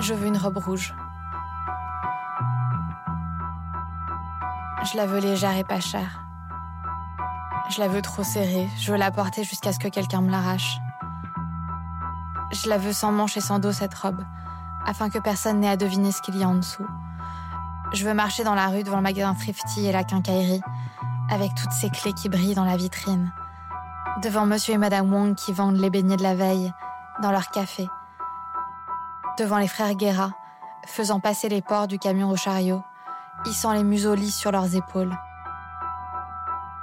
Je veux une robe rouge. Je la veux légère et pas chère. Je la veux trop serrée, je veux la porter jusqu'à ce que quelqu'un me l'arrache. Je la veux sans manches et sans dos cette robe, afin que personne n'ait à deviner ce qu'il y a en dessous. Je veux marcher dans la rue devant le magasin Thrifty et la quincaillerie, avec toutes ces clés qui brillent dans la vitrine. Devant monsieur et madame Wong qui vendent les beignets de la veille, dans leur café. Devant les frères Guerra, faisant passer les ports du camion au chariot, hissant les museaux lisses sur leurs épaules.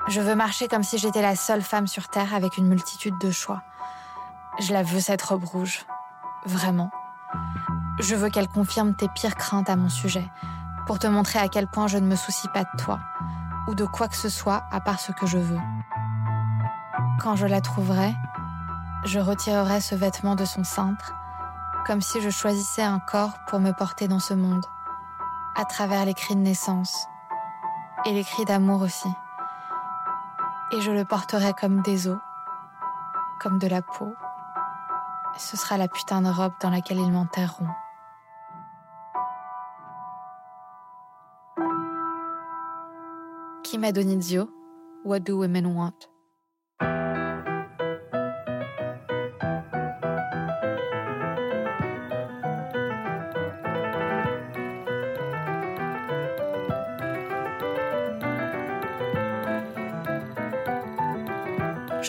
Je veux marcher comme si j'étais la seule femme sur Terre avec une multitude de choix. Je la veux cette robe rouge. Vraiment. Je veux qu'elle confirme tes pires craintes à mon sujet, pour te montrer à quel point je ne me soucie pas de toi, ou de quoi que ce soit à part ce que je veux. Quand je la trouverai, je retirerai ce vêtement de son cintre, comme si je choisissais un corps pour me porter dans ce monde, à travers les cris de naissance, et les cris d'amour aussi. Et je le porterai comme des os, comme de la peau. Ce sera la putain de robe dans laquelle ils m'enterreront. Kim Adonizio, What Do Women Want?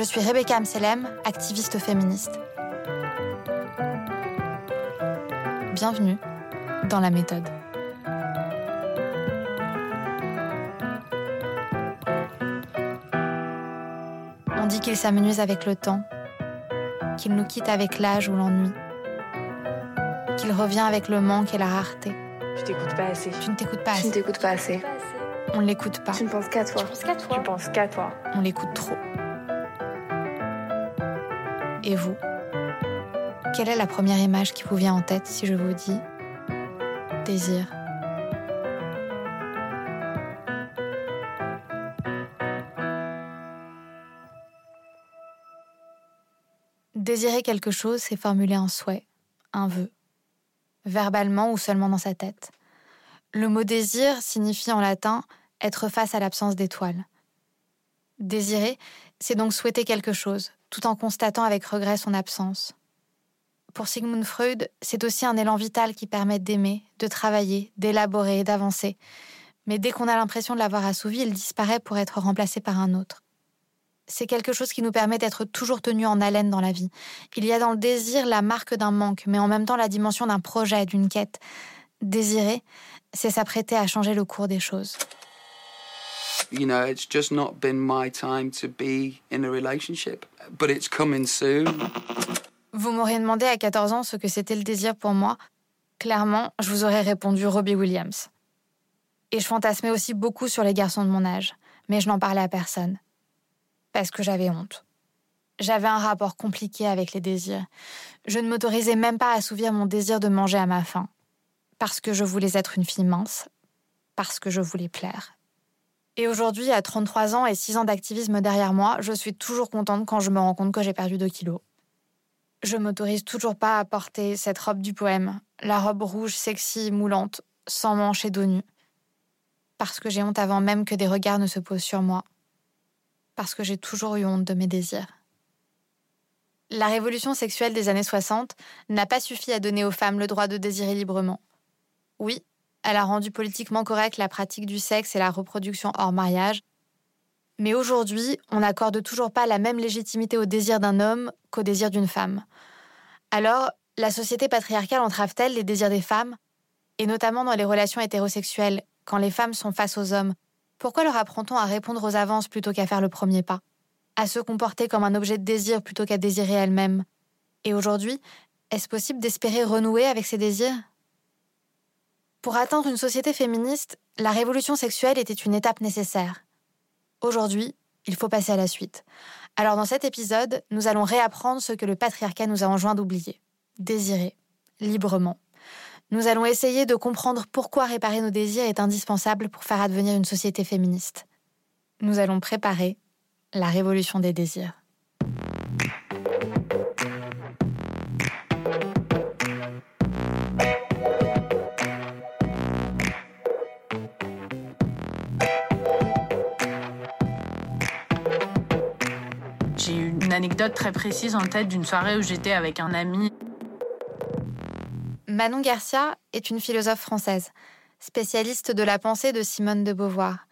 Suis Rebecca Amselem, activiste féministe. Bienvenue dans la méthode. On dit qu'il s'amenuise avec le temps, qu'il nous quitte avec l'âge ou l'ennui, qu'il revient avec le manque et la rareté. Tu t'écoutes pas assez. Tu ne t'écoutes pas Tu ne assez. t'écoutes pas assez. On ne l'écoute pas. Tu ne penses qu'à toi. Tu penses qu'à toi. Tu penses qu'à toi. On l'écoute trop. Et vous Quelle est la première image qui vous vient en tête si je vous dis désir? Désirer quelque chose, c'est formuler un souhait, un vœu, verbalement ou seulement dans sa tête. Le mot désir signifie en latin être face à l'absence d'étoiles. Désirer, c'est donc souhaiter quelque chose, tout en constatant avec regret son absence. Pour Sigmund Freud, c'est aussi un élan vital qui permet d'aimer, de travailler, d'élaborer, d'avancer. Mais dès qu'on a l'impression de l'avoir assouvi, il disparaît pour être remplacé par un autre. C'est quelque chose qui nous permet d'être toujours tenus en haleine dans la vie. Il y a dans le désir la marque d'un manque, mais en même temps la dimension d'un projet, d'une quête. Désirer, c'est s'apprêter à changer le cours des choses. You know, it's just not been my time to be in a relationship, but it's coming soon. Vous m'auriez demandé à 14 ans ce que c'était le désir pour moi. Clairement, je vous aurais répondu Robbie Williams. Et je fantasmais aussi beaucoup sur les garçons de mon âge, mais je n'en parlais à personne. Parce que j'avais honte. J'avais un rapport compliqué avec les désirs. Je ne m'autorisais même pas à assouvir mon désir de manger à ma faim. Parce que je voulais être une fille mince. Parce que je voulais plaire. Et aujourd'hui, à 33 ans et 6 ans d'activisme derrière moi, je suis toujours contente quand je me rends compte que j'ai perdu 2 kilos. Je m'autorise toujours pas à porter cette robe du poème, la robe rouge sexy, moulante, sans manches et dos nus. Parce que j'ai honte avant même que des regards ne se posent sur moi. Parce que j'ai toujours eu honte de mes désirs. La révolution sexuelle des années 60 n'a pas suffi à donner aux femmes le droit de désirer librement. Oui, elle a rendu politiquement correcte la pratique du sexe et la reproduction hors mariage. Mais aujourd'hui, on n'accorde toujours pas la même légitimité au désir d'un homme qu'au désir d'une femme. Alors, la société patriarcale entrave-t-elle les désirs des femmes? Et notamment dans les relations hétérosexuelles, quand les femmes sont face aux hommes, pourquoi leur apprend-on à répondre aux avances plutôt qu'à faire le premier pas? À se comporter comme un objet de désir plutôt qu'à désirer elle-même? Et aujourd'hui, est-ce possible d'espérer renouer avec ces désirs? Pour atteindre une société féministe, la révolution sexuelle était une étape nécessaire. Aujourd'hui, il faut passer à la suite. Alors dans cet épisode, nous allons réapprendre ce que le patriarcat nous a enjoint d'oublier. Désirer, librement. Nous allons essayer de comprendre pourquoi réparer nos désirs est indispensable pour faire advenir une société féministe. Nous allons préparer la révolution des désirs. Anecdote très précise en tête d'une soirée où j'étais avec un ami. Manon Garcia est une philosophe française, spécialiste de la pensée de Simone de Beauvoir.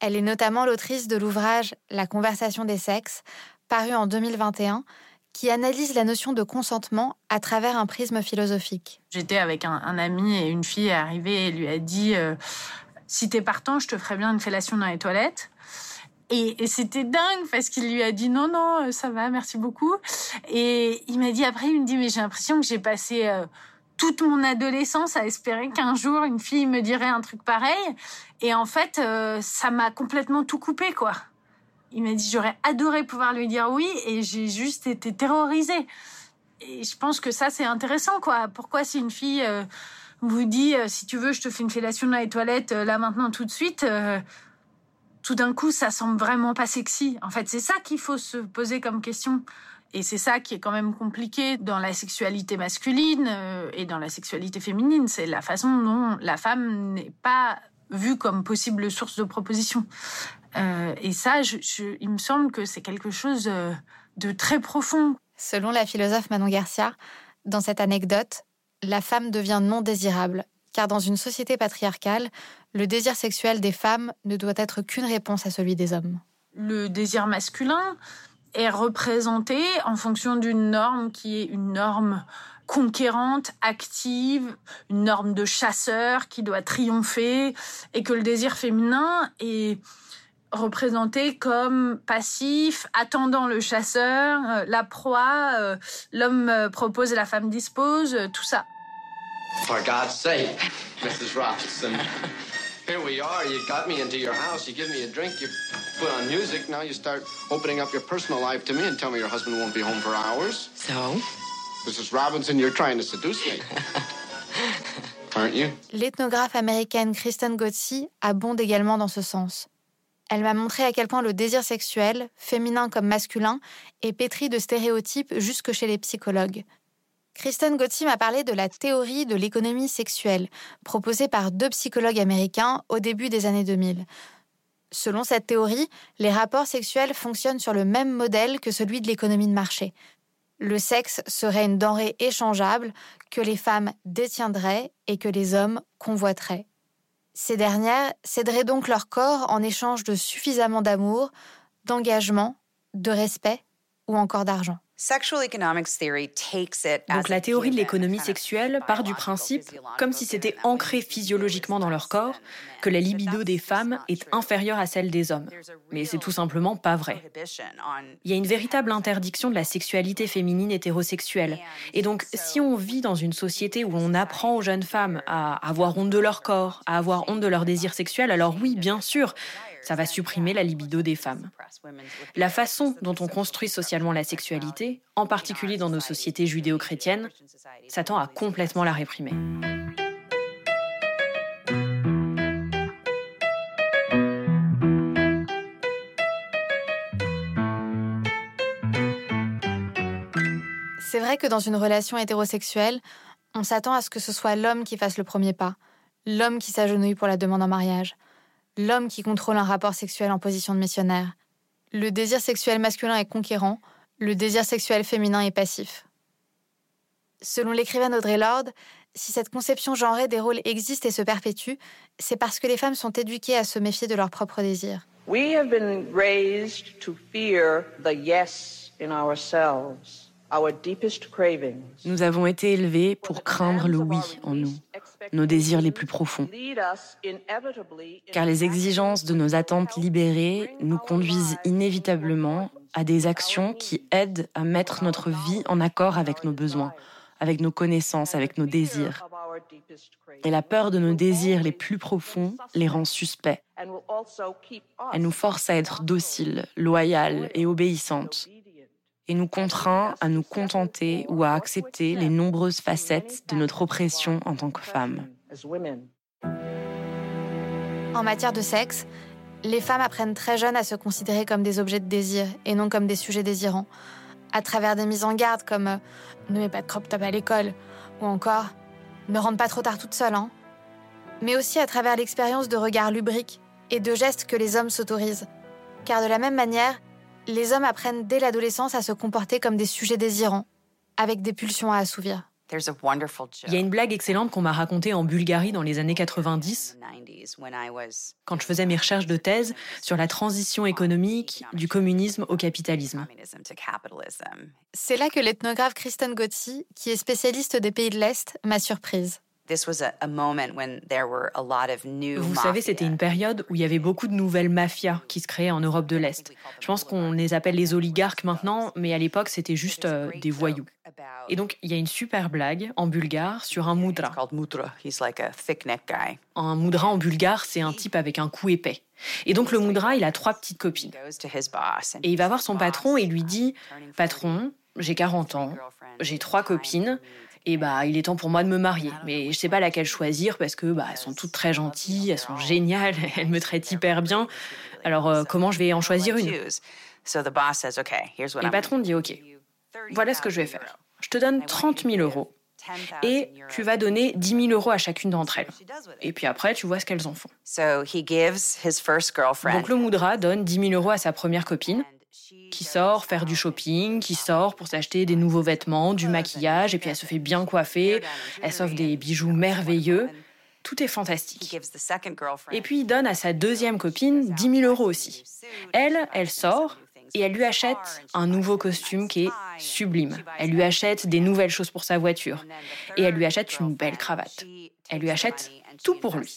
Elle est notamment l'autrice de l'ouvrage La conversation des sexes, paru en 2021, qui analyse la notion de consentement à travers un prisme philosophique. J'étais avec un, ami et une fille est arrivée et lui a dit euh, Si t'es partant, je te ferai bien une fellation dans les toilettes. Et, c'était dingue parce qu'il lui a dit non, non, ça va, merci beaucoup. Et il m'a dit après, il me dit, mais j'ai l'impression que j'ai passé euh, toute mon adolescence à espérer qu'un jour une fille me dirait un truc pareil. Et en fait, euh, ça m'a complètement tout coupé, quoi. Il m'a dit, j'aurais adoré pouvoir lui dire oui et j'ai juste été terrorisée. Et je pense que ça, c'est intéressant, quoi. Pourquoi si une fille euh, vous dit, si tu veux, je te fais une fellation dans les toilettes, là maintenant, tout de suite tout d'un coup, ça semble vraiment pas sexy. En fait, c'est ça qu'il faut se poser comme question. Et c'est ça qui est quand même compliqué dans la sexualité masculine euh, et dans la sexualité féminine. C'est la façon dont la femme n'est pas vue comme possible source de proposition. Euh, et ça, il me semble que c'est quelque chose euh, de très profond. Selon la philosophe Manon Garcia, dans cette anecdote, la femme devient non désirable car dans une société patriarcale, le désir sexuel des femmes ne doit être qu'une réponse à celui des hommes. Le désir masculin est représenté en fonction d'une norme qui est une norme conquérante, active, une norme de chasseur qui doit triompher, et que le désir féminin est représenté comme passif, attendant le chasseur, euh, la proie, euh, l'homme euh, propose et la femme dispose, tout ça. For God's sake, Mrs. Robinson. Here we are. You got me into your house. You give me a drink. You put on music. Now you start opening up your personal life to me and tell me your husband won't be home for hours. So? Mrs. Robinson, you're trying to seduce me. Aren't you? L'ethnographe américaine Kristen Gotzi abonde également dans ce sens. Elle m'a montré à quel point le désir sexuel, féminin comme masculin, est pétri de stéréotypes jusque chez les psychologues. Kristen Gotzi m'a parlé de la théorie de l'économie sexuelle, proposée par deux psychologues américains au début des années 2000. Selon cette théorie, les rapports sexuels fonctionnent sur le même modèle que celui de l'économie de marché. Le sexe serait une denrée échangeable que les femmes détiendraient et que les hommes convoiteraient. Ces dernières céderaient donc leur corps en échange de suffisamment d'amour, d'engagement, de respect ou encore d'argent. Donc la théorie de l'économie sexuelle part du principe, comme si c'était ancré physiologiquement dans leur corps, que la libido des femmes est inférieure à celle des hommes. Mais c'est tout simplement pas vrai. Il y a une véritable interdiction de la sexualité féminine hétérosexuelle. Et donc si on vit dans une société où on apprend aux jeunes femmes à avoir honte de leur corps, à avoir honte de leur désir sexuel, alors oui, bien sûr, ça va supprimer la libido des femmes. La façon dont on construit socialement la sexualité, en particulier dans nos sociétés judéo-chrétiennes, ça tend à complètement la réprimer. C'est vrai que dans une relation hétérosexuelle, on s'attend à ce que ce soit l'homme qui fasse le premier pas, l'homme qui s'agenouille pour la demande en mariage, l'homme qui contrôle un rapport sexuel en position de missionnaire. Le désir sexuel masculin est conquérant, le désir sexuel féminin est passif. Selon l'écrivaine Audrey Lorde, si cette conception genrée des rôles existe et se perpétue, c'est parce que les femmes sont éduquées à se méfier de leur propre désir. We have been raised to fear the yes in ourselves. Nous avons été élevés pour craindre le oui en nous, nos désirs les plus profonds. Car les exigences de nos attentes libérées nous conduisent inévitablement à des actions qui aident à mettre notre vie en accord avec nos besoins, avec nos connaissances, avec nos désirs. Et la peur de nos désirs les plus profonds les rend suspects. Elle nous force à être dociles, loyales et obéissantes et nous contraint à nous contenter ou à accepter les nombreuses facettes de notre oppression en tant que femmes. En matière de sexe, les femmes apprennent très jeunes à se considérer comme des objets de désir et non comme des sujets désirants, à travers des mises en garde comme euh, ne mets pas de crop top à l'école ou encore ne rentre pas trop tard toute seule, hein. mais aussi à travers l'expérience de regards lubriques et de gestes que les hommes s'autorisent. Car de la même manière, Les hommes apprennent dès l'adolescence à se comporter comme des sujets désirants, avec des pulsions à assouvir. Il y a une blague excellente qu'on m'a racontée en Bulgarie dans les années 90, quand je faisais mes recherches de thèse sur la transition économique du communisme au capitalisme. C'est là que l'ethnographe Kristen Gotzi, qui est spécialiste des pays de l'Est, m'a surprise. Vous savez, c'était une période où il y avait beaucoup de nouvelles mafias qui se créaient en Europe de l'Est. Je pense qu'on les appelle les oligarques maintenant, mais à l'époque, c'était juste euh, des voyous. Et donc, il y a une super blague en bulgare sur un moudra. Un moudra en bulgare, c'est un type avec un cou épais. Et donc, le moudra, il a trois petites copines. Et il va voir son patron et lui dit Patron, j'ai 40 ans, j'ai trois copines et bah il est temps pour moi de me marier. Mais je sais pas laquelle choisir parce que bah elles sont toutes très gentilles, elles sont géniales, elles me traitent hyper bien. Alors euh, comment je vais en choisir une le patron dit ok, voilà ce que je vais faire. Je te donne 30 000 euros et tu vas donner 10 000 euros à chacune d'entre elles. Et puis après, tu vois ce qu'elles en font. Donc le Moudra donne 10 000 euros à sa première copine qui sort faire du shopping, qui sort pour s'acheter des nouveaux vêtements, du maquillage, et puis elle se fait bien coiffer, elle s'offre des bijoux merveilleux. Tout est fantastique. Et puis il donne à sa deuxième copine 10 000 euros aussi. Elle, elle sort et elle lui achète un nouveau costume qui est sublime. Elle lui achète des nouvelles choses pour sa voiture et elle lui achète une belle cravate. Elle lui achète tout pour lui.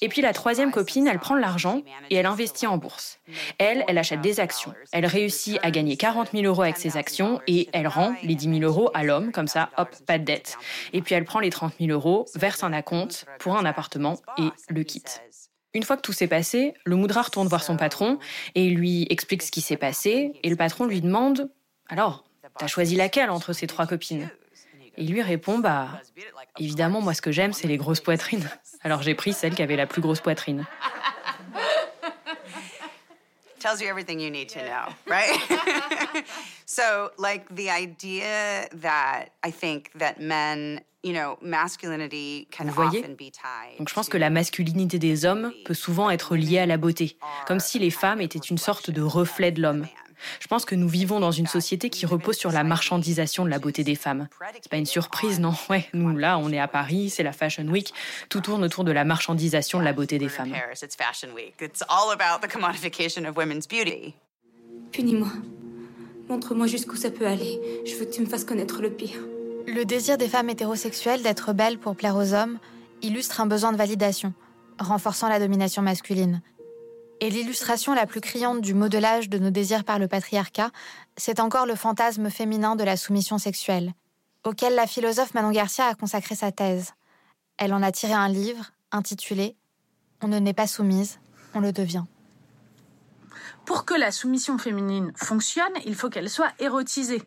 Et puis la troisième copine, elle prend l'argent et elle investit en bourse. Elle, elle achète des actions. Elle réussit à gagner 40 000 euros avec ses actions et elle rend les 10 000 euros à l'homme, comme ça, hop, pas de dette. Et puis elle prend les 30 000 euros, verse un acompte pour un appartement et le quitte. Une fois que tout s'est passé, le Moudra retourne voir son patron et lui explique ce qui s'est passé. Et le patron lui demande Alors, t'as choisi laquelle entre ces trois copines il lui répond Bah, évidemment, moi, ce que j'aime, c'est les grosses poitrines. Alors j'ai pris celle qui avait la plus grosse poitrine. tells you everything you need to know, right? so, like the idea that I think that men vous voyez? Donc je pense que la masculinité des hommes peut souvent être liée à la beauté, comme si les femmes étaient une sorte de reflet de l'homme. Je pense que nous vivons dans une société qui repose sur la marchandisation de la beauté des femmes. C'est pas une surprise, non? Ouais, nous là, on est à Paris, c'est la Fashion Week, tout tourne autour de la marchandisation de la beauté des femmes. Punis-moi. Montre-moi jusqu'où ça peut aller. Je veux que tu me fasses connaître le pire. Le désir des femmes hétérosexuelles d'être belles pour plaire aux hommes illustre un besoin de validation, renforçant la domination masculine. Et l'illustration la plus criante du modelage de nos désirs par le patriarcat, c'est encore le fantasme féminin de la soumission sexuelle, auquel la philosophe Manon Garcia a consacré sa thèse. Elle en a tiré un livre intitulé On ne n'est pas soumise, on le devient. Pour que la soumission féminine fonctionne, il faut qu'elle soit érotisée.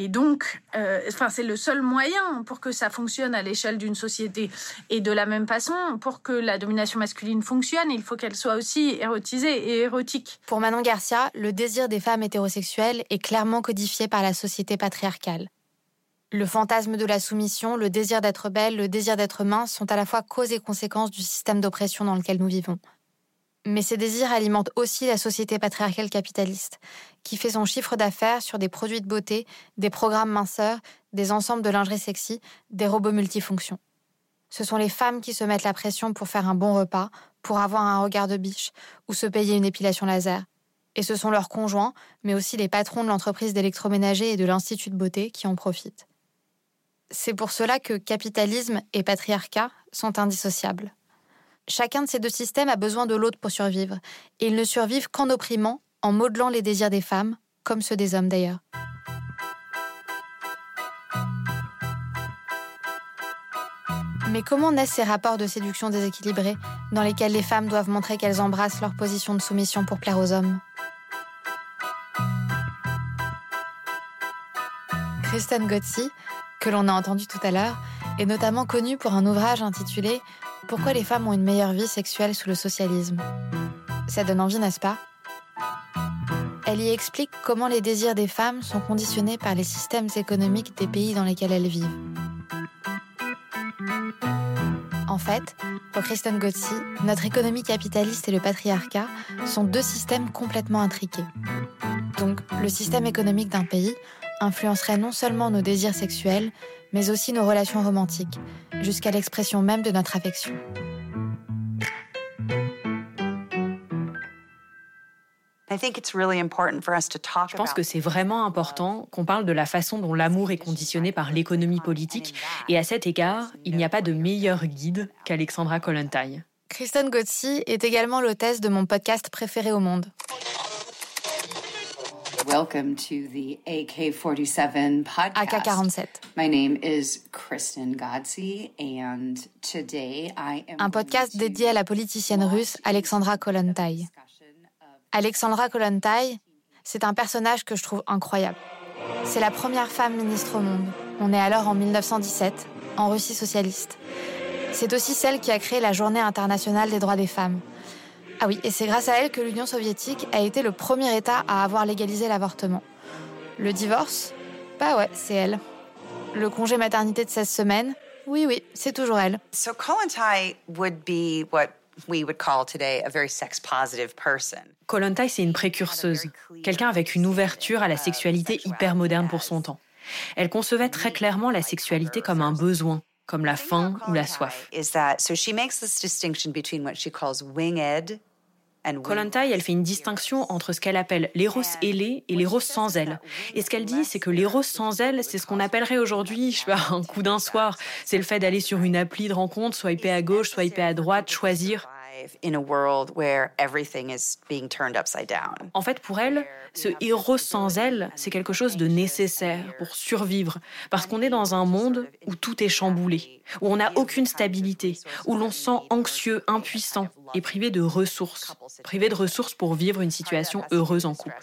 Et donc, euh, c'est le seul moyen pour que ça fonctionne à l'échelle d'une société. Et de la même façon, pour que la domination masculine fonctionne, il faut qu'elle soit aussi érotisée et érotique. Pour Manon Garcia, le désir des femmes hétérosexuelles est clairement codifié par la société patriarcale. Le fantasme de la soumission, le désir d'être belle, le désir d'être mince sont à la fois cause et conséquence du système d'oppression dans lequel nous vivons. Mais ces désirs alimentent aussi la société patriarcale capitaliste, qui fait son chiffre d'affaires sur des produits de beauté, des programmes minceurs, des ensembles de lingerie sexy, des robots multifonctions. Ce sont les femmes qui se mettent la pression pour faire un bon repas, pour avoir un regard de biche ou se payer une épilation laser. Et ce sont leurs conjoints, mais aussi les patrons de l'entreprise d'électroménager et de l'Institut de beauté qui en profitent. C'est pour cela que capitalisme et patriarcat sont indissociables. Chacun de ces deux systèmes a besoin de l'autre pour survivre, et ils ne survivent qu'en opprimant, en modelant les désirs des femmes, comme ceux des hommes d'ailleurs. Mais comment naissent ces rapports de séduction déséquilibrés, dans lesquels les femmes doivent montrer qu'elles embrassent leur position de soumission pour plaire aux hommes? Kristen Gotzi, que l'on a entendu tout à l'heure, est notamment connue pour un ouvrage intitulé pourquoi les femmes ont une meilleure vie sexuelle sous le socialisme? Ça donne envie, n'est-ce pas? Elle y explique comment les désirs des femmes sont conditionnés par les systèmes économiques des pays dans lesquels elles vivent. En fait, pour Kristen Gotzi, notre économie capitaliste et le patriarcat sont deux systèmes complètement intriqués. Donc, le système économique d'un pays influencerait non seulement nos désirs sexuels, mais aussi nos relations romantiques, jusqu'à l'expression même de notre affection. Je pense que c'est vraiment important qu'on parle de la façon dont l'amour est conditionné par l'économie politique, et à cet égard, il n'y a pas de meilleur guide qu'Alexandra Kollontai. Kristen Gotzi est également l'hôtesse de mon podcast préféré au monde. Welcome to the AK47 podcast. AK47. My name is Kristen Gotzi and today I am Un podcast dédié à la politicienne russe Alexandra Kollontai. Alexandra Kollontai, c'est un personnage que je trouve incroyable. C'est la première femme ministre au monde. On est alors en 1917, en Russie socialiste. C'est aussi celle qui a créé la Journée internationale des droits des femmes. Ah oui, et c'est grâce à elle que l'Union soviétique a été le premier État à avoir légalisé l'avortement. Le divorce Bah ouais, c'est elle. Le congé maternité de 16 semaines Oui, oui, c'est toujours elle. So Kollontai would be what we would call today a very sex positive person. Kollontai, c'est une précurseuse, quelqu'un avec une ouverture à la sexualité hyper moderne pour son temps. Elle concevait très clairement la sexualité comme un besoin, comme la faim ou la soif. Is that so she makes this distinction between what she calls winged Kollontai, elle fait une distinction entre ce qu'elle appelle l'éros ailé et l'éros sans elle. Et ce qu'elle dit, c'est que l'éros sans elle, c'est ce qu'on appellerait aujourd'hui, je sais pas, un coup d'un soir. C'est le fait d'aller sur une appli de rencontre, swiper à gauche, swiper à droite, choisir. En fait, pour elle, ce héros sans elle, c'est quelque chose de nécessaire pour survivre, parce qu'on est dans un monde où tout est chamboulé, où on n'a aucune stabilité, où l'on se sent anxieux, impuissant et privé de ressources, privé de ressources pour vivre une situation heureuse en couple.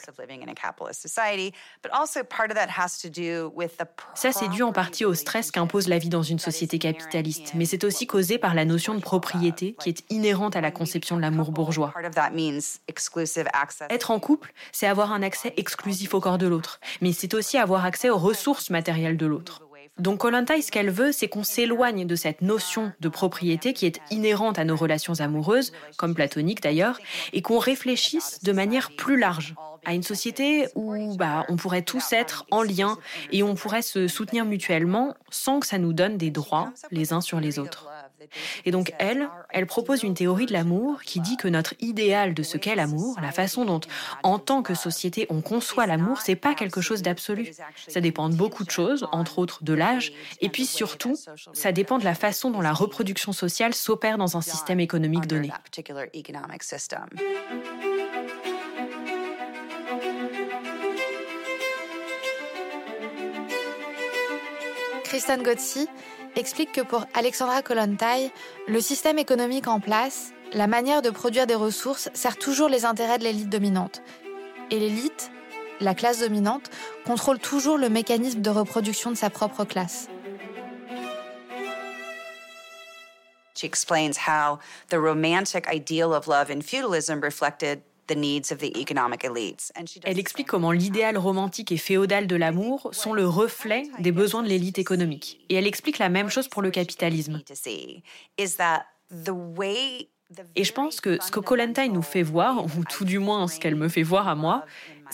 Ça, c'est dû en partie au stress qu'impose la vie dans une société capitaliste, mais c'est aussi causé par la notion de propriété qui est inhérente à la conception de l'amour bourgeois. Être en couple, c'est avoir un accès exclusif au corps de l'autre, mais c'est aussi avoir accès aux ressources matérielles de l'autre. Donc Kollontai, ce qu'elle veut, c'est qu'on s'éloigne de cette notion de propriété qui est inhérente à nos relations amoureuses, comme platoniques d'ailleurs, et qu'on réfléchisse de manière plus large à une société où bah, on pourrait tous être en lien et on pourrait se soutenir mutuellement sans que ça nous donne des droits les uns sur les autres. Et donc elle, elle propose une théorie de l'amour qui dit que notre idéal de ce qu'est l'amour, la façon dont en tant que société on conçoit l'amour, c'est pas quelque chose d'absolu. Ça dépend de beaucoup de choses, entre autres de l'âge, et puis surtout, ça dépend de la façon dont la reproduction sociale s'opère dans un système économique donné. Kristen Gotzi explique que pour Alexandra Kollontai, le système économique en place, la manière de produire des ressources sert toujours les intérêts de l'élite dominante. Et l'élite, la classe dominante, contrôle toujours le mécanisme de reproduction de sa propre classe. She explains how the romantic ideal of love in feudalism reflected elle explique comment l'idéal romantique et féodal de l'amour sont le reflet des besoins de l'élite économique. Et elle explique la même chose pour le capitalisme. Et je pense que ce que Kollontai nous fait voir, ou tout du moins ce qu'elle me fait voir à moi,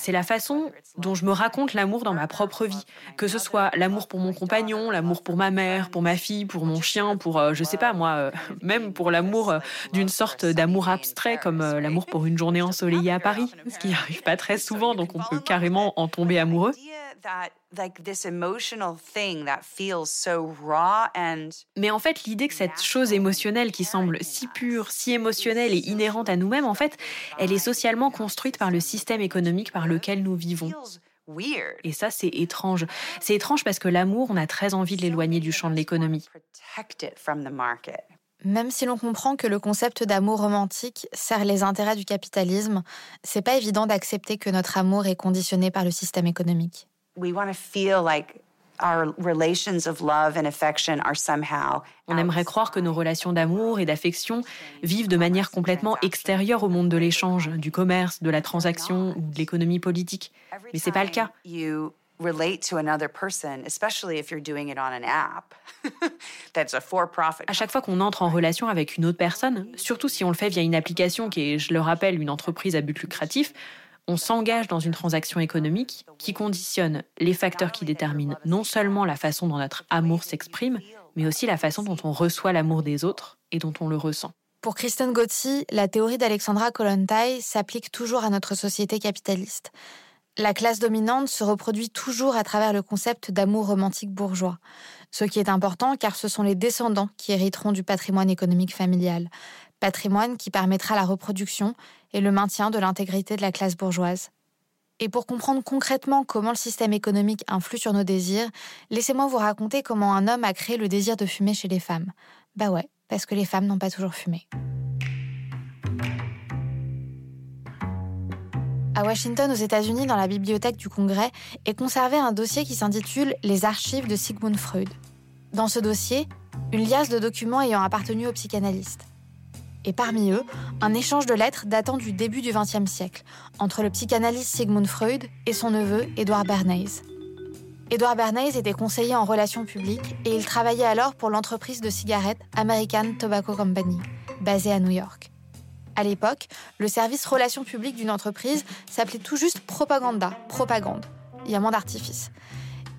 c'est la façon dont je me raconte l'amour dans ma propre vie. Que ce soit l'amour pour mon compagnon, l'amour pour ma mère, pour ma fille, pour mon chien, pour, euh, je sais pas moi, euh, même pour l'amour euh, d'une sorte d'amour abstrait comme l'amour pour une journée ensoleillée à Paris, ce qui n'arrive pas très souvent, donc on peut carrément en tomber amoureux. Mais en fait, l'idée que cette chose émotionnelle qui semble si pure, si émotionnelle et inhérente à nous-mêmes, en fait, elle est socialement construite par le système économique par lequel nous vivons. Et ça, c'est étrange. C'est étrange parce que l'amour, on a très envie de l'éloigner du champ de l'économie. Même si l'on comprend que le concept d'amour romantique sert les intérêts du capitalisme, c'est pas évident d'accepter que notre amour est conditionné par le système économique. On aimerait croire que nos relations d'amour et d'affection vivent de manière complètement extérieure au monde de l'échange, du commerce, de la transaction ou de l'économie politique. Mais c'est pas le cas. À chaque fois qu'on entre en relation avec une autre personne, surtout si on le fait via une application qui est, je le rappelle, une entreprise à but lucratif, on s'engage dans une transaction économique qui conditionne les facteurs qui déterminent non seulement la façon dont notre amour s'exprime, mais aussi la façon dont on reçoit l'amour des autres et dont on le ressent. Pour Kristen Gotzi, la théorie d'Alexandra Kollontai s'applique toujours à notre société capitaliste. La classe dominante se reproduit toujours à travers le concept d'amour romantique bourgeois. Ce qui est important car ce sont les descendants qui hériteront du patrimoine économique familial. Patrimoine qui permettra la reproduction et le maintien de l'intégrité de la classe bourgeoise. Et pour comprendre concrètement comment le système économique influe sur nos désirs, laissez-moi vous raconter comment un homme a créé le désir de fumer chez les femmes. Bah ouais, parce que les femmes n'ont pas toujours fumé. À Washington, aux États-Unis, dans la bibliothèque du Congrès, est conservé un dossier qui s'intitule Les archives de Sigmund Freud. Dans ce dossier, une liasse de documents ayant appartenu au psychanalyste et parmi eux, un échange de lettres datant du début du XXe siècle entre le psychanalyste Sigmund Freud et son neveu Edouard Bernays. Edouard Bernays était conseiller en relations publiques et il travaillait alors pour l'entreprise de cigarettes American Tobacco Company, basée à New York. À l'époque, le service relations publiques d'une entreprise s'appelait tout juste propaganda, propagande. Il y a moins d'artifice.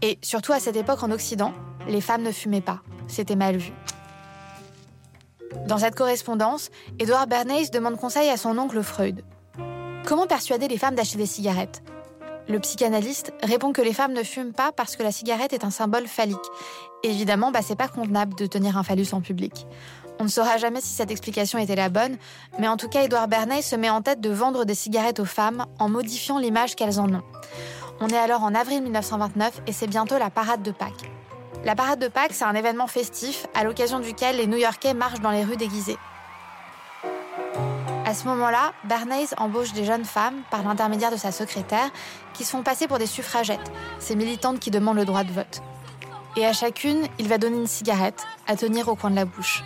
Et surtout à cette époque en Occident, les femmes ne fumaient pas. C'était mal vu. Dans cette correspondance, Edouard Bernays demande conseil à son oncle Freud. Comment persuader les femmes d'acheter des cigarettes? Le psychanalyste répond que les femmes ne fument pas parce que la cigarette est un symbole phallique. Évidemment, bah, c'est pas convenable de tenir un phallus en public. On ne saura jamais si cette explication était la bonne, mais en tout cas, Edouard Bernays se met en tête de vendre des cigarettes aux femmes en modifiant l'image qu'elles en ont. On est alors en avril 1929 et c'est bientôt la parade de Pâques. La parade de Pâques, c'est un événement festif à l'occasion duquel les New-Yorkais marchent dans les rues déguisées. À ce moment-là, Bernays embauche des jeunes femmes par l'intermédiaire de sa secrétaire qui se font passer pour des suffragettes, ces militantes qui demandent le droit de vote. Et à chacune, il va donner une cigarette à tenir au coin de la bouche.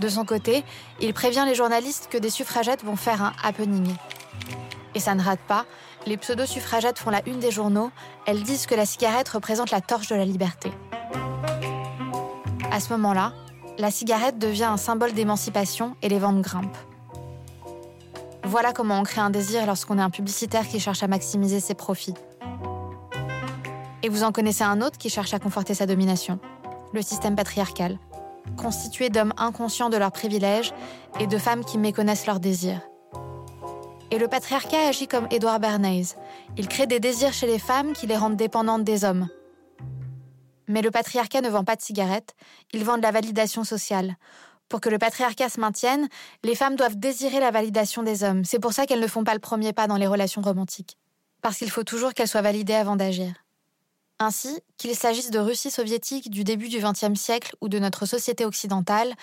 De son côté, il prévient les journalistes que des suffragettes vont faire un happening. Et ça ne rate pas, les pseudo-suffragettes font la une des journaux, elles disent que la cigarette représente la torche de la liberté. À ce moment-là, la cigarette devient un symbole d'émancipation et les ventes grimpent. Voilà comment on crée un désir lorsqu'on est un publicitaire qui cherche à maximiser ses profits. Et vous en connaissez un autre qui cherche à conforter sa domination, le système patriarcal, constitué d'hommes inconscients de leurs privilèges et de femmes qui méconnaissent leurs désirs. Et le patriarcat agit comme Edouard Bernays. Il crée des désirs chez les femmes qui les rendent dépendantes des hommes, mais le patriarcat ne vend pas de cigarettes, il vend de la validation sociale. Pour que le patriarcat se maintienne, les femmes doivent désirer la validation des hommes. C'est pour ça qu'elles ne font pas le premier pas dans les relations romantiques. Parce qu'il faut toujours qu'elles soient validées avant d'agir. Ainsi, qu'il s'agisse de Russie soviétique du début du XXe siècle ou de notre société occidentale,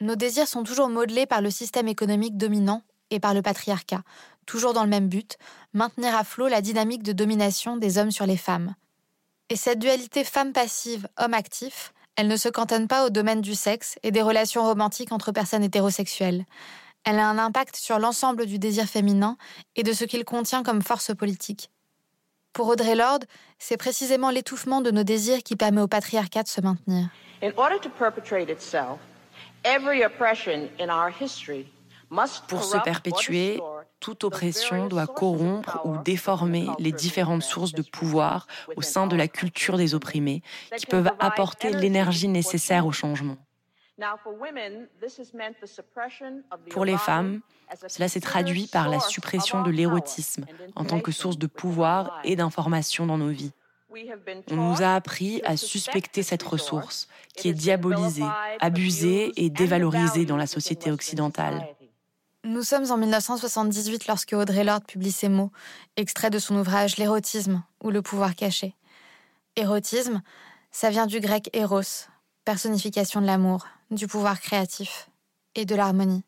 nos désirs sont toujours modelés par le système économique dominant et par le patriarcat, toujours dans le même but, maintenir à flot la dynamique de domination des hommes sur les femmes, et cette dualité femme passive, homme actif, elle ne se cantonne pas au domaine du sexe et des relations romantiques entre personnes hétérosexuelles. Elle a un impact sur l'ensemble du désir féminin et de ce qu'il contient comme force politique. Pour Audrey Lorde, c'est précisément l'étouffement de nos désirs qui permet au patriarcat de se maintenir. In order to perpetrate itself, every oppression in our history pour se perpétuer, toute oppression doit corrompre ou déformer les différentes sources de pouvoir au sein de la culture des opprimés qui peuvent apporter l'énergie nécessaire au changement. Pour les femmes, cela s'est traduit par la suppression de l'érotisme en tant que source de pouvoir et d'information dans nos vies. On nous a appris à suspecter cette ressource qui est diabolisée, abusée et dévalorisée dans la société occidentale. Nous sommes en 1978 lorsque Audrey Lorde publie ces mots, extraits de son ouvrage L'érotisme ou le pouvoir caché. Érotisme, ça vient du grec éros, personnification de l'amour, du pouvoir créatif et de l'harmonie.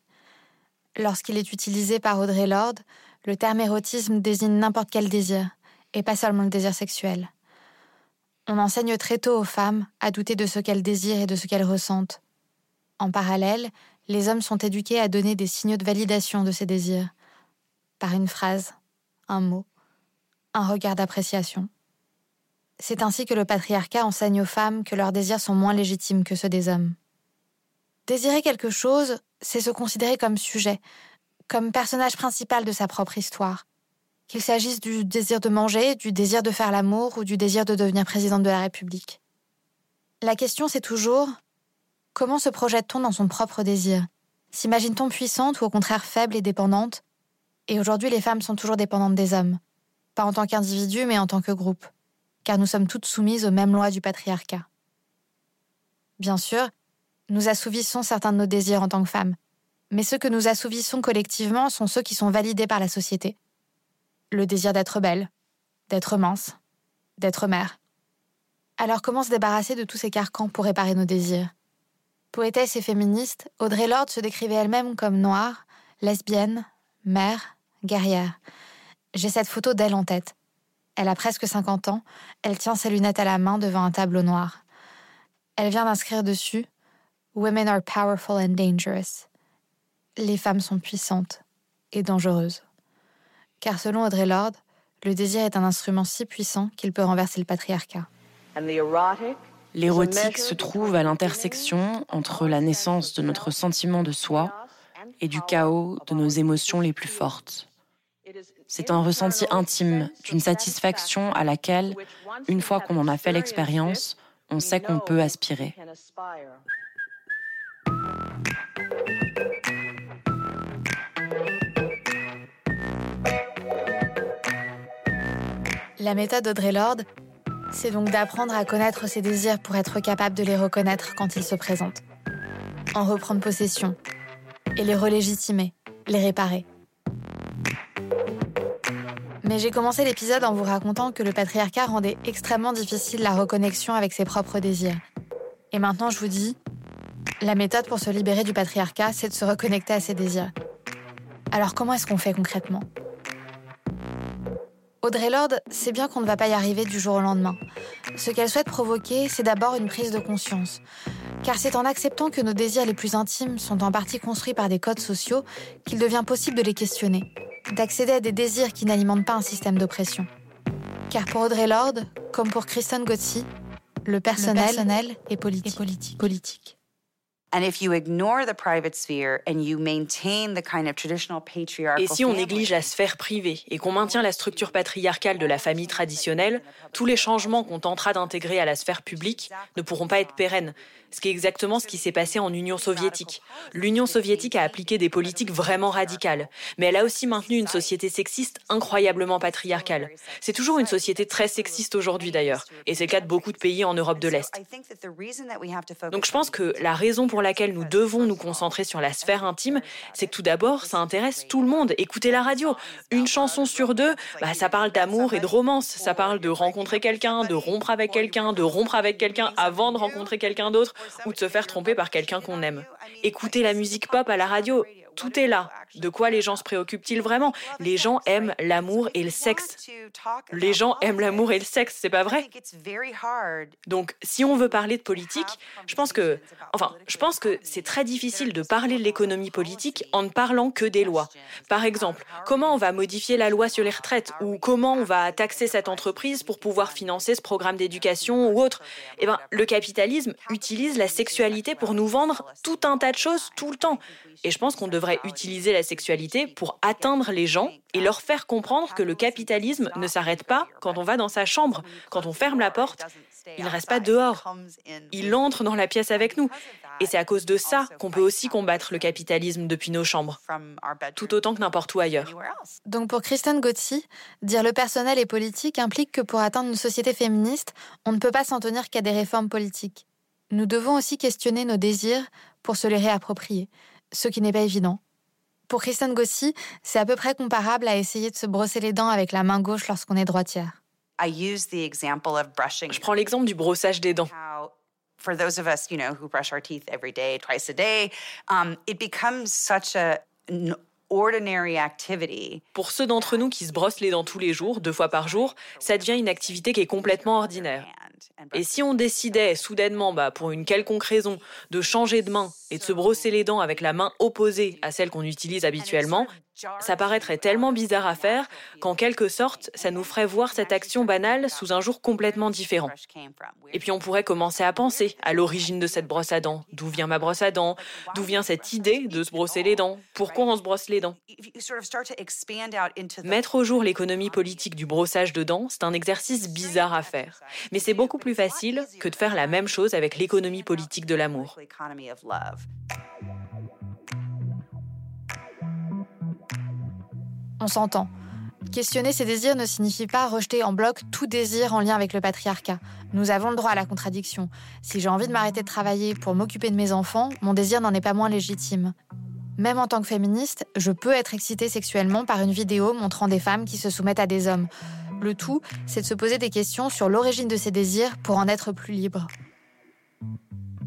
Lorsqu'il est utilisé par Audrey Lorde, le terme érotisme désigne n'importe quel désir, et pas seulement le désir sexuel. On enseigne très tôt aux femmes à douter de ce qu'elles désirent et de ce qu'elles ressentent. En parallèle, les hommes sont éduqués à donner des signaux de validation de ces désirs, par une phrase, un mot, un regard d'appréciation. C'est ainsi que le patriarcat enseigne aux femmes que leurs désirs sont moins légitimes que ceux des hommes. Désirer quelque chose, c'est se considérer comme sujet, comme personnage principal de sa propre histoire. qu'il s'agisse du désir de manger, du désir de faire l'amour ou du désir de devenir présidente de la République. La question, c'est toujours comment se projette-t-on dans son propre désir? S'imagine-t-on puissante ou au contraire faible et dépendante? Et aujourd'hui, les femmes sont toujours dépendantes des hommes, pas en tant qu'individus, mais en tant que groupe, car nous sommes toutes soumises aux mêmes lois du patriarcat. Bien sûr, nous assouvissons certains de nos désirs en tant que femmes, mais ceux que nous assouvissons collectivement sont ceux qui sont validés par la société. Le désir d'être belle, d'être mince, d'être mère. Alors comment se débarrasser de tous ces carcans pour réparer nos désirs? Poétesse et féministe, Audrey Lorde se décrivait elle-même comme noire, lesbienne, mère, guerrière. J'ai cette photo d'elle en tête. Elle a presque 50 ans, elle tient ses lunettes à la main devant un tableau noir. Elle vient d'inscrire dessus Women are powerful and dangerous. Les femmes sont puissantes et dangereuses car selon Audrey Lorde, le désir est un instrument si puissant qu'il peut renverser le patriarcat. L'érotique se trouve à l'intersection entre la naissance de notre sentiment de soi et du chaos de nos émotions les plus fortes. C'est un ressenti intime d'une satisfaction à laquelle, une fois qu'on en a fait l'expérience, on sait qu'on peut aspirer. La méthode d'Audrey Lorde, c'est donc d'apprendre à connaître ses désirs pour être capable de les reconnaître quand ils se présentent. En reprendre possession et les relégitimer, les réparer. Mais j'ai commencé l'épisode en vous racontant que le patriarcat rendait extrêmement difficile la reconnexion avec ses propres désirs. Et maintenant, je vous dis, la méthode pour se libérer du patriarcat, c'est de se reconnecter à ses désirs. Alors comment est-ce qu'on fait concrètement? Audrey Lorde sait bien qu'on ne va pas y arriver du jour au lendemain. Ce qu'elle souhaite provoquer, c'est d'abord une prise de conscience. Car c'est en acceptant que nos désirs les plus intimes sont en partie construits par des codes sociaux qu'il devient possible de les questionner, d'accéder à des désirs qui n'alimentent pas un système d'oppression. Car pour Audrey Lorde, comme pour Kristen Gotzi, le personnel, est politique. politique. Et si on néglige la sphère privée et qu'on maintient la structure patriarcale de la famille traditionnelle, tous les changements qu'on tentera d'intégrer à la sphère publique ne pourront pas être pérennes ce qui est exactement ce qui s'est passé en Union soviétique. L'Union soviétique a appliqué des politiques vraiment radicales, mais elle a aussi maintenu une société sexiste incroyablement patriarcale. C'est toujours une société très sexiste aujourd'hui d'ailleurs, et c'est le cas de beaucoup de pays en Europe de l'Est. Donc je pense que la raison pour laquelle nous devons nous concentrer sur la sphère intime, c'est que tout d'abord, ça intéresse tout le monde. Écoutez la radio. Une chanson sur deux, bah, ça parle d'amour et de romance. Ça parle de rencontrer quelqu'un, de rompre avec quelqu'un, de rompre avec quelqu'un avant de rencontrer quelqu'un d'autre ou de se faire tromper par quelqu'un qu'on aime. Écouter la musique pop à la radio, tout est là. De quoi les gens se préoccupent-ils vraiment? Les gens aiment l'amour et le sexe. Les gens aiment l'amour et le sexe, c'est pas vrai? Donc, si on veut parler de politique, je pense que, enfin, je pense que c'est très difficile de parler de l'économie politique en ne parlant que des lois. Par exemple, comment on va modifier la loi sur les retraites ou comment on va taxer cette entreprise pour pouvoir financer ce programme d'éducation ou autre? Eh ben, le capitalisme utilise la sexualité pour nous vendre tout un tas de choses tout le temps. Et je pense qu'on devrait utiliser la sexualité pour atteindre les gens et leur faire comprendre que le capitalisme ne s'arrête pas quand on va dans sa chambre, quand on ferme la porte. Il ne reste pas dehors. Il entre dans la pièce avec nous. Et c'est à cause de ça qu'on peut aussi combattre le capitalisme depuis nos chambres, tout autant que n'importe où ailleurs. Donc pour Kristen Gotzi, dire le personnel et politique implique que pour atteindre une société féministe, on ne peut pas s'en tenir qu'à des réformes politiques. Nous devons aussi questionner nos désirs pour se les réapproprier, ce qui n'est pas évident. Pour Kristen Gossi, c'est à peu près comparable à essayer de se brosser les dents avec la main gauche lorsqu'on est droitière. Je prends l'exemple du brossage des dents. For those of us, you know, who brush our teeth every day, twice a day, um, it becomes such a ordinary activity. Pour ceux d'entre nous qui se brossent les dents tous les jours, deux fois par jour, ça devient une activité qui est complètement ordinaire. Et si on décidait soudainement, bah, pour une quelconque raison, de changer de main et de se brosser les dents avec la main opposée à celle qu'on utilise habituellement, Ça paraîtrait tellement bizarre à faire qu'en quelque sorte, ça nous ferait voir cette action banale sous un jour complètement différent. Et puis on pourrait commencer à penser à l'origine de cette brosse à dents. D'où vient ma brosse à dents? D'où vient cette idée de se brosser les dents? Pourquoi on se brosse les dents? Mettre au jour l'économie politique du brossage de dents, c'est un exercice bizarre à faire. Mais c'est beaucoup plus facile que de faire la même chose avec l'économie politique de l'amour. On s'entend. Questionner ses désirs ne signifie pas rejeter en bloc tout désir en lien avec le patriarcat. Nous avons le droit à la contradiction. Si j'ai envie de m'arrêter de travailler pour m'occuper de mes enfants, mon désir n'en est pas moins légitime. Même en tant que féministe, je peux être excitée sexuellement par une vidéo montrant des femmes qui se soumettent à des hommes. Le tout, c'est de se poser des questions sur l'origine de ces désirs pour en être plus libre.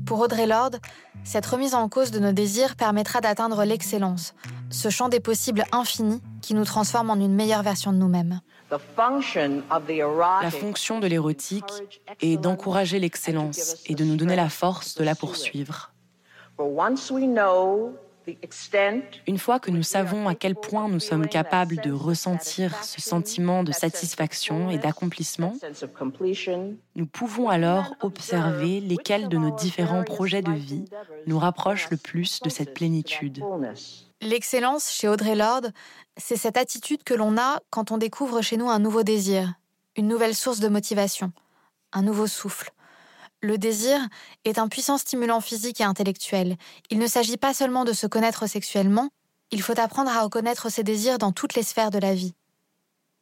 Pour Audrey Lorde, cette remise en cause de nos désirs permettra d'atteindre l'excellence, ce champ des possibles infini qui nous transforme en une meilleure version de nous-mêmes. La fonction de l'érotique est d'encourager l'excellence et de nous donner la force de la poursuivre. Une fois que nous savons à quel point nous sommes capables de ressentir ce sentiment de satisfaction et d'accomplissement, nous pouvons alors observer lesquels de nos différents projets de vie nous rapprochent le plus de cette plénitude. L'excellence chez Audrey Lorde, c'est cette attitude que l'on a quand on découvre chez nous un nouveau désir, une nouvelle source de motivation, un nouveau souffle. Le désir est un puissant stimulant physique et intellectuel. Il ne s'agit pas seulement de se connaître sexuellement, il faut apprendre à reconnaître ses désirs dans toutes les sphères de la vie.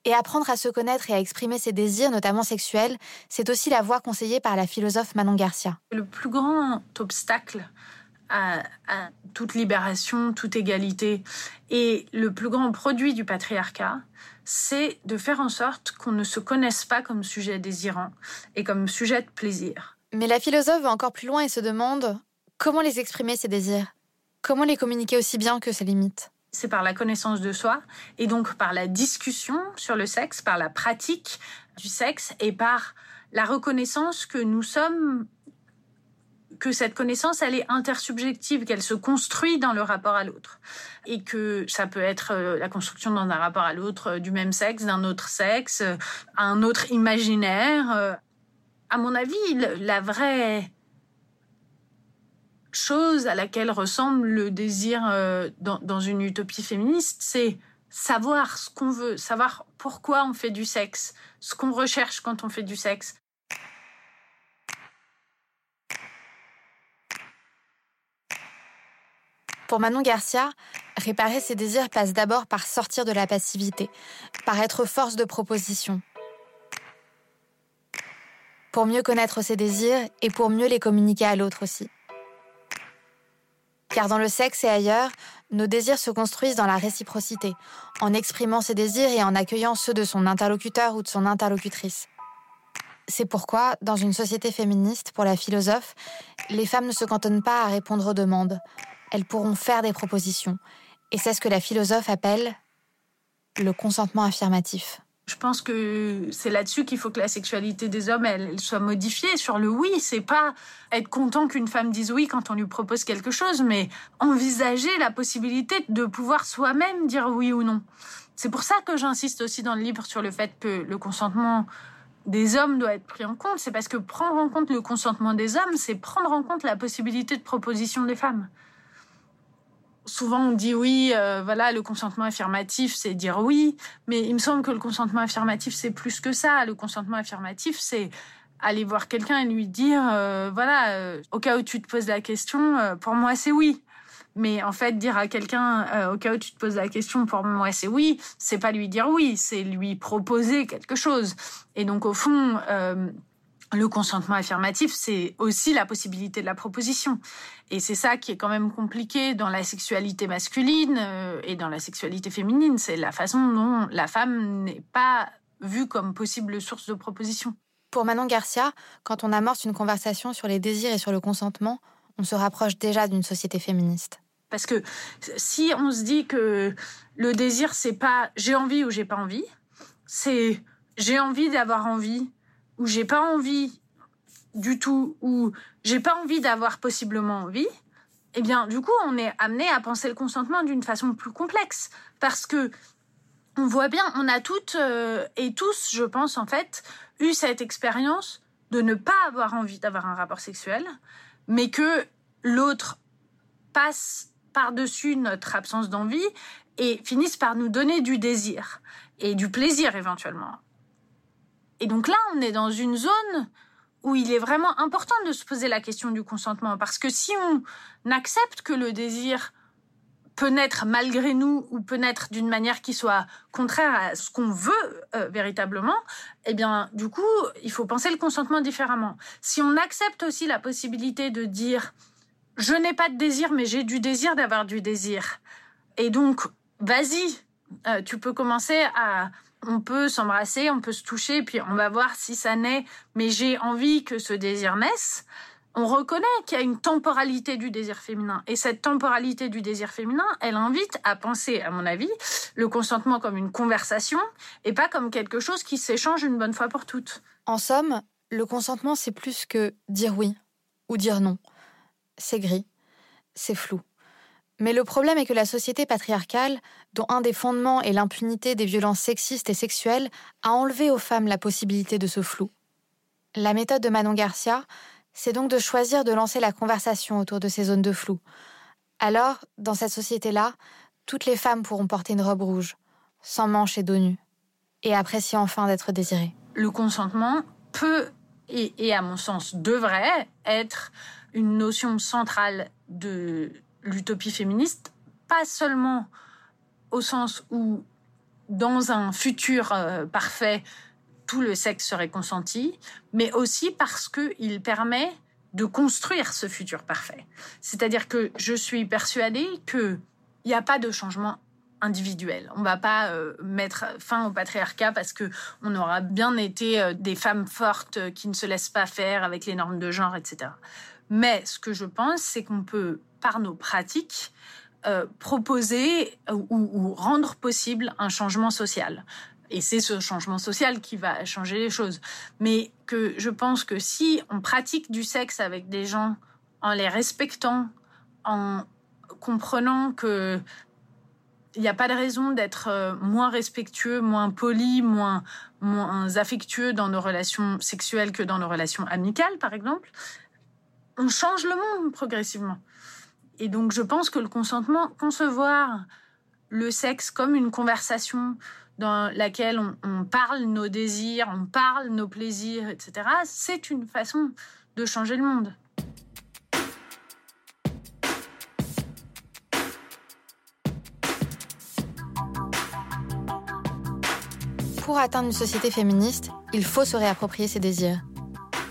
Et apprendre à se connaître et à exprimer ses désirs, notamment sexuels, c'est aussi la voie conseillée par la philosophe Manon Garcia. Le plus grand obstacle à, toute libération, toute égalité et le plus grand produit du patriarcat, c'est de faire en sorte qu'on ne se connaisse pas comme sujet désirant et comme sujet de plaisir. Mais la philosophe va encore plus loin et se demande comment les exprimer ces désirs? Comment les communiquer aussi bien que ses limites? C'est par la connaissance de soi et donc par la discussion sur le sexe, par la pratique du sexe et par la reconnaissance que nous sommes que cette connaissance, elle est intersubjective, qu'elle se construit dans le rapport à l'autre. Et que ça peut être euh, la construction dans un rapport à l'autre euh, du même sexe, d'un autre sexe, euh, un autre imaginaire à mon avis, la vraie chose à laquelle ressemble le désir euh, dans, une utopie féministe, c'est savoir ce qu'on veut, savoir pourquoi on fait du sexe, ce qu'on recherche quand on fait du sexe. Pour Manon Garcia, réparer ses désirs passe d'abord par sortir de la passivité, par être force de proposition, pour mieux connaître ses désirs et pour mieux les communiquer à l'autre aussi. Car dans le sexe et ailleurs, nos désirs se construisent dans la réciprocité, en exprimant ses désirs et en accueillant ceux de son interlocuteur ou de son interlocutrice. C'est pourquoi, dans une société féministe, pour la philosophe, les femmes ne se cantonnent pas à répondre aux demandes. Elles pourront faire des propositions. Et c'est ce que la philosophe appelle le consentement affirmatif. Je pense que c'est là-dessus qu'il faut que la sexualité des hommes elle, soit modifiée sur le oui. C'est pas être content qu'une femme dise oui quand on lui propose quelque chose, mais envisager la possibilité de pouvoir soi-même dire oui ou non. C'est pour ça que j'insiste aussi dans le livre sur le fait que le consentement des hommes doit être pris en compte. C'est parce que prendre en compte le consentement des hommes, c'est prendre en compte la possibilité de proposition des femmes souvent on dit oui, euh, voilà, le consentement affirmatif, c'est dire oui, mais il me semble que le consentement affirmatif, c'est plus que ça. Le consentement affirmatif, c'est aller voir quelqu'un et lui dire, euh, voilà, euh, au cas où tu te poses la question, pour moi c'est oui. Mais en fait, dire à quelqu'un, au cas où tu te poses la question, pour moi c'est oui, c'est pas lui dire oui, c'est lui proposer quelque chose. Et donc au fond, le consentement affirmatif, c'est aussi la possibilité de la proposition. Et c'est ça qui est quand même compliqué dans la sexualité masculine euh, et dans la sexualité féminine. C'est la façon dont la femme n'est pas vue comme possible source de proposition. Pour Manon Garcia, quand on amorce une conversation sur les désirs et sur le consentement, on se rapproche déjà d'une société féministe. Parce que si on se dit que le désir, c'est pas j'ai envie ou j'ai pas envie, c'est j'ai envie d'avoir envie où j'ai pas envie du tout, où j'ai pas envie d'avoir possiblement envie, eh bien, du coup, on est amené à penser le consentement d'une façon plus complexe. Parce que on voit bien, on a toutes euh, et tous, je pense, en fait, eu cette expérience de ne pas avoir envie d'avoir un rapport sexuel, mais que l'autre passe par-dessus notre absence d'envie et finisse par nous donner du désir et du plaisir éventuellement. Et donc là, on est dans une zone où il est vraiment important de se poser la question du consentement. Parce que si on accepte que le désir peut naître malgré nous ou peut naître d'une manière qui soit contraire à ce qu'on veut euh, véritablement, eh bien, du coup, il faut penser le consentement différemment. Si on accepte aussi la possibilité de dire je n'ai pas de désir, mais j'ai du désir d'avoir du désir, et donc, vas-y, euh, tu peux commencer à on peut s'embrasser, on peut se toucher, puis on va voir si ça naît, mais j'ai envie que ce désir naisse. On reconnaît qu'il y a une temporalité du désir féminin. Et cette temporalité du désir féminin, elle invite à penser, à mon avis, le consentement comme une conversation et pas comme quelque chose qui s'échange une bonne fois pour toutes. En somme, le consentement, c'est plus que dire oui ou dire non. C'est gris, c'est flou. Mais le problème est que la société patriarcale, dont un des fondements est l'impunité des violences sexistes et sexuelles, a enlevé aux femmes la possibilité de ce flou. La méthode de Manon Garcia, c'est donc de choisir de lancer la conversation autour de ces zones de flou. Alors, dans cette société-là, toutes les femmes pourront porter une robe rouge, sans manches et dos nus, et apprécier enfin d'être désirées. Le consentement peut, et, et à mon sens devrait, être une notion centrale de l'utopie féministe, pas seulement au sens où, dans un futur euh, parfait, tout le sexe serait consenti, mais aussi parce qu'il permet de construire ce futur parfait. C'est-à-dire que je suis persuadée qu'il n'y a pas de changement individuel. On va pas euh, mettre fin au patriarcat parce que on aura bien été euh, des femmes fortes qui ne se laissent pas faire avec les normes de genre, etc. Mais ce que je pense, c'est qu'on peut par nos pratiques, euh, proposer ou, rendre possible un changement social. Et c'est ce changement social qui va changer les choses. Mais que je pense que si on pratique du sexe avec des gens en les respectant, en comprenant que il n'y a pas de raison d'être euh, moins respectueux, moins poli, moins, moins affectueux dans nos relations sexuelles que dans nos relations amicales, par exemple, on change le monde progressivement. Et donc je pense que le consentement, concevoir le sexe comme une conversation dans laquelle on, parle nos désirs, on parle nos plaisirs, etc., c'est une façon de changer le monde. Pour atteindre une société féministe, il faut se réapproprier ses désirs.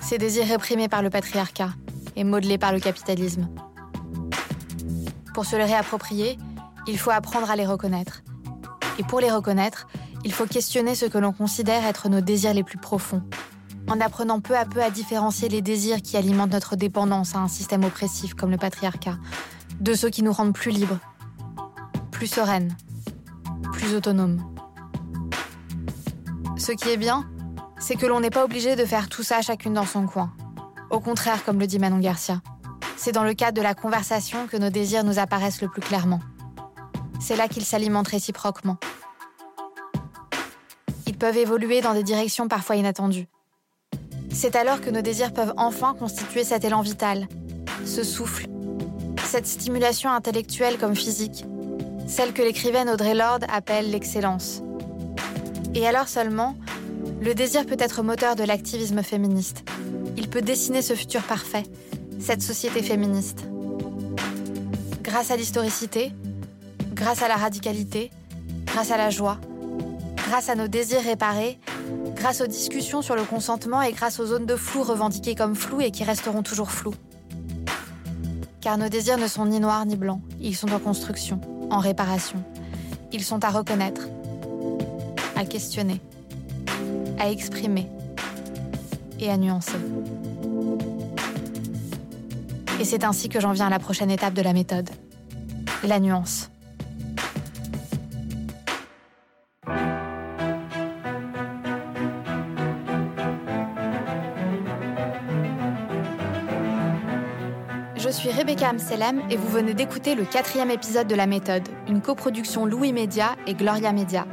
Ces désirs réprimés par le patriarcat et modelés par le capitalisme. Pour se les réapproprier, il faut apprendre à les reconnaître. Et pour les reconnaître, il faut questionner ce que l'on considère être nos désirs les plus profonds, en apprenant peu à peu à différencier les désirs qui alimentent notre dépendance à un système oppressif comme le patriarcat, de ceux qui nous rendent plus libres, plus sereines, plus autonomes. Ce qui est bien, c'est que l'on n'est pas obligé de faire tout ça chacune dans son coin. Au contraire, comme le dit Manon Garcia, c'est dans le cadre de la conversation que nos désirs nous apparaissent le plus clairement. C'est là qu'ils s'alimentent réciproquement. Ils peuvent évoluer dans des directions parfois inattendues. C'est alors que nos désirs peuvent enfin constituer cet élan vital, ce souffle, cette stimulation intellectuelle comme physique, celle que l'écrivaine Audrey Lorde appelle l'excellence. Et alors seulement, le désir peut être moteur de l'activisme féministe. Il peut dessiner ce futur parfait, cette société féministe. Grâce à l'historicité, grâce à la radicalité, grâce à la joie, grâce à nos désirs réparés, grâce aux discussions sur le consentement et grâce aux zones de flou revendiquées comme floues et qui resteront toujours floues. Car nos désirs ne sont ni noirs ni blancs, ils sont en construction, en réparation. Ils sont à reconnaître, à questionner, à exprimer et à nuancer. Et c'est ainsi que j'en viens à la prochaine étape de la méthode, la nuance. Je suis Rebecca Amselem et vous venez d'écouter le quatrième épisode de La Méthode, une coproduction Louis Média et Gloria Média.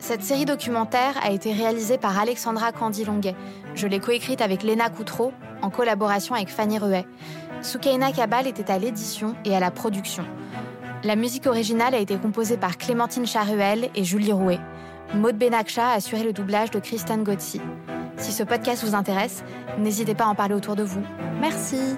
Cette série documentaire a été réalisée par Alexandra Candy-Longuet. Je l'ai coécrite avec Léna Coutreau, en collaboration avec Fanny Ruet. Soukaina Kabal était à l'édition et à la production. La musique originale a été composée par Clémentine Charuel et Julie Rouet. Maud Benaksha a assuré le doublage de Kristen Gotzi. Si ce podcast vous intéresse, n'hésitez pas à en parler autour de vous. Merci.